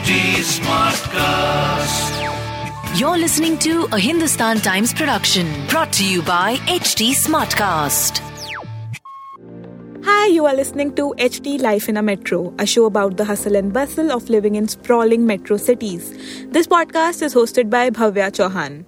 HT Smartcast. You're listening to a Hindustan Times production brought to you by HT Smartcast. Hi, you are listening to HT Life in a Metro, a show about the hustle and bustle of living in sprawling metro cities. This podcast is hosted by Bhavya Chauhan.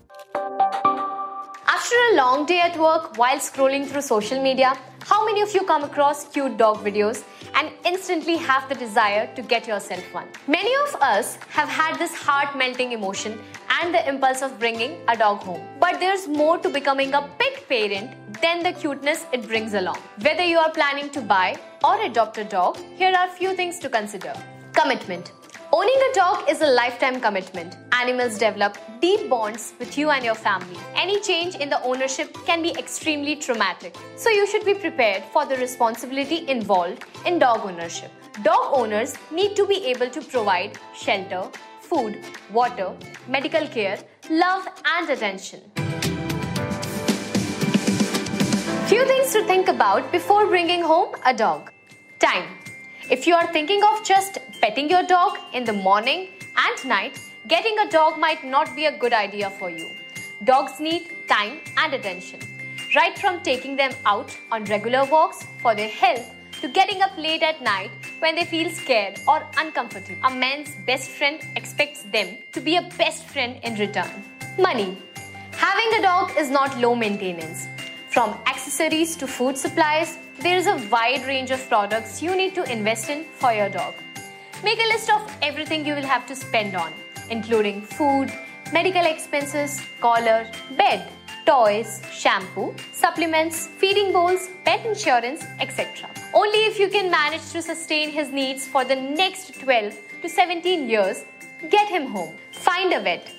After a long day at work while scrolling through social media, how many of you come across cute dog videos and instantly have the desire to get yourself one? Many of us have had this heart melting emotion and the impulse of bringing a dog home. But there's more to becoming a pet parent than the cuteness it brings along. Whether you are planning to buy or adopt a dog, here are a few things to consider. Commitment. Owning a dog is a lifetime commitment. Animals develop deep bonds with you and your family. Any change in the ownership can be extremely traumatic. So you should be prepared for the responsibility involved in dog ownership. Dog owners need to be able to provide shelter, food, water, medical care, love, and attention. Few things to think about before bringing home a dog. Time. If you are thinking of just petting your dog in the morning and night, getting a dog might not be a good idea for you. Dogs need time and attention. Right from taking them out on regular walks for their health to getting up late at night when they feel scared or uncomfortable. A man's best friend expects them to be a best friend in return. Money. Having a dog is not low maintenance. From accessories to food supplies, there is a wide range of products you need to invest in for your dog. Make a list of everything you will have to spend on, including food, medical expenses, collar, bed, toys, shampoo, supplements, feeding bowls, pet insurance, etc. Only if you can manage to sustain his needs for the next 12 to 17 years, get him home. Find a vet.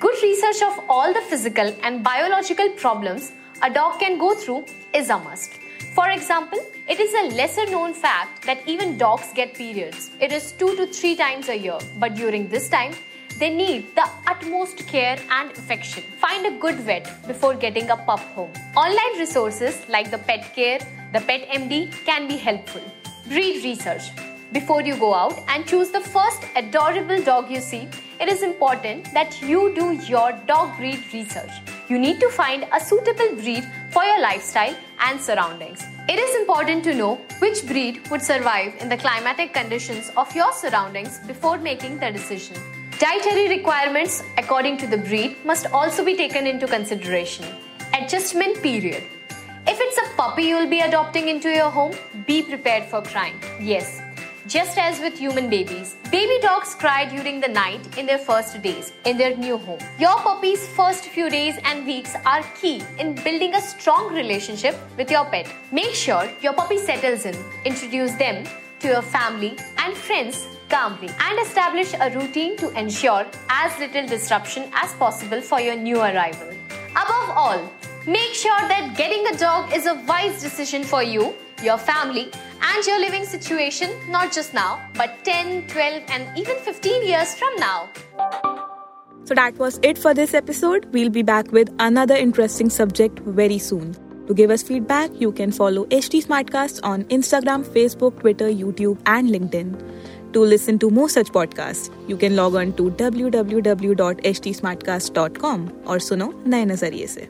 Good research of all the physical and biological problems a dog can go through is a must. For example, it is a lesser known fact that even dogs get periods. It is two to three times a year, but during this time, they need the utmost care and affection. Find a good vet before getting a pup home. Online resources like the Pet Care, the Pet MD can be helpful. Breed research. Before you go out and choose the first adorable dog you see, it is important that you do your dog breed research. You need to find a suitable breed for your lifestyle and surroundings. It is important to know which breed would survive in the climatic conditions of your surroundings before making the decision. Dietary requirements according to the breed must also be taken into consideration. Adjustment period. If it's a puppy you will be adopting into your home, be prepared for crying. Yes, just as with human babies, baby dogs cry during the night in their first days in their new home. Your puppy's first few days and weeks are key in building a strong relationship with your pet. Make sure your puppy settles in, introduce them to your family and friends calmly, and establish a routine to ensure as little disruption as possible for your new arrival. Above all, make sure that getting a dog is a wise decision for you, your family, and your living situation, not just now, but 10, 12, and even 15 years from now. So that was it for this episode. We'll be back with another interesting subject very soon. To give us feedback, you can follow HT Smartcast on Instagram, Facebook, Twitter, YouTube, and LinkedIn. To listen to more such podcasts, you can log on to www.htsmartcast.com or suno नए नजरिए से